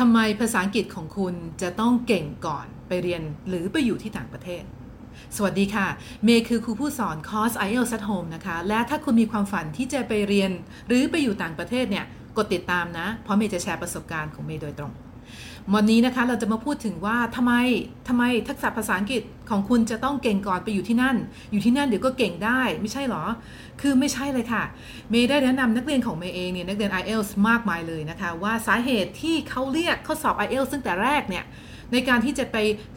ทำไมภาษาอังกฤษของคุณจะต้องเก่งก่อนไปเรียนหรือไปอยู่ที่ต่างประเทศ สวัสดีค่ะ เมย์คือครูผู้สอนคอร์ส IELTS at Home นะคะ และถ้าคุณมีความฝันที่จะไปเรียนหรือไปอยู่ต่างประเทศเนี่ย กดติดตามนะ เพราะเมย์จะแชร์ประสบการณ์ของเมย์โดยตรง วันนี้นะคะเราจะมาพูดถึงว่าทำไมทำไมทักษะภาษาอังกฤษของคุณจะต้องเก่งก่อนไปอยู่ที่นั่น อยู่ที่นั่นเดี๋ยวก็เก่งได้ไม่ใช่หรอ คือไม่ใช่เลยค่ะ เมย์ได้แนะนำนักเรียนของเมย์เองเนี่ยนักเรียน IELTS มากมายเลยนะคะ ว่าสาเหตุที่เขาเรียกเข้อสอบ IELTS ตั้งแต่แรกเนี่ยในการที่จะไป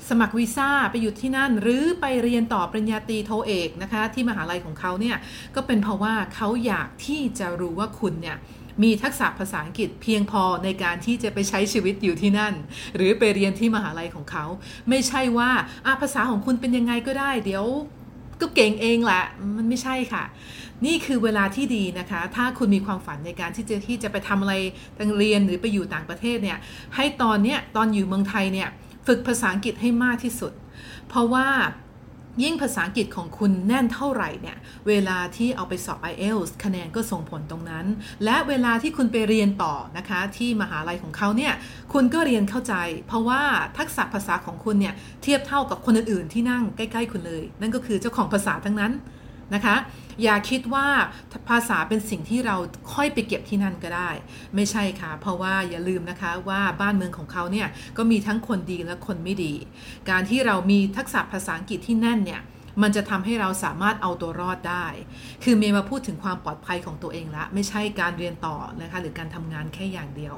สมัครวีซ่าไปอยู่ที่นั่น หรือไปเรียนต่อปริญญาตรีโทเอกนะคะที่มหาลัยของเขาเนี่ยก็เป็นเพราะว่าเขาอยากที่จะรู้ว่าคุณเนี่ย มีทักษะภาษาอังกฤษเพียงพอในการที่จะไปใช้ชีวิตอยู่ที่นั่น หรือไปเรียนที่มหาลัยของเขา ไม่ใช่ว่าภาษาของคุณเป็นยังไงก็ได้ เดี๋ยวก็เก่งเองแหละมันไม่ใช่ค่ะ นี่คือเวลาที่ดีนะคะ ถ้าคุณมีความฝันในการที่จะที่จะไปทำอะไรต่างเรียนหรือไปอยู่ต่างประเทศเนี่ยให้ตอนเนี้ยตอนอยู่เมืองไทยเนี่ยฝึกภาษาอังกฤษให้มากที่สุด เพราะว่า ยิ่งภาษาอังกฤษของคุณแน่นเท่าไหร่เนี่ย เวลาที่เอาไปสอบ IELTS คะแนนก็ส่งผลตรงนั้น และเวลาที่คุณไปเรียนต่อนะคะ ที่มหาลัยของเขาเนี่ย คุณก็เรียนเข้าใจ เพราะว่าทักษะภาษาของคุณเนี่ย เทียบเท่ากับคนอื่นๆที่นั่งใกล้ ๆ คุณเลย นั่นก็คือเจ้าของภาษาทั้งนั้น นะคะ อย่าคิดว่าภาษาเป็นสิ่งที่เราค่อยไปเก็บที่นั่นก็ได้ ไม่ใช่ค่ะ เพราะว่าอย่าลืมนะคะว่าบ้านเมืองของเขาเนี่ยก็มีทั้งคนดีและคนไม่ดี การที่เรามีทักษะภาษาอังกฤษที่แน่นเนี่ยมันจะทำให้เราสามารถเอาตัวรอดได้ คือเมย์มาพูดถึงความปลอดภัยของตัวเองละ ไม่ใช่การเรียนต่อนะคะ หรือการทำงานแค่อย่างเดียว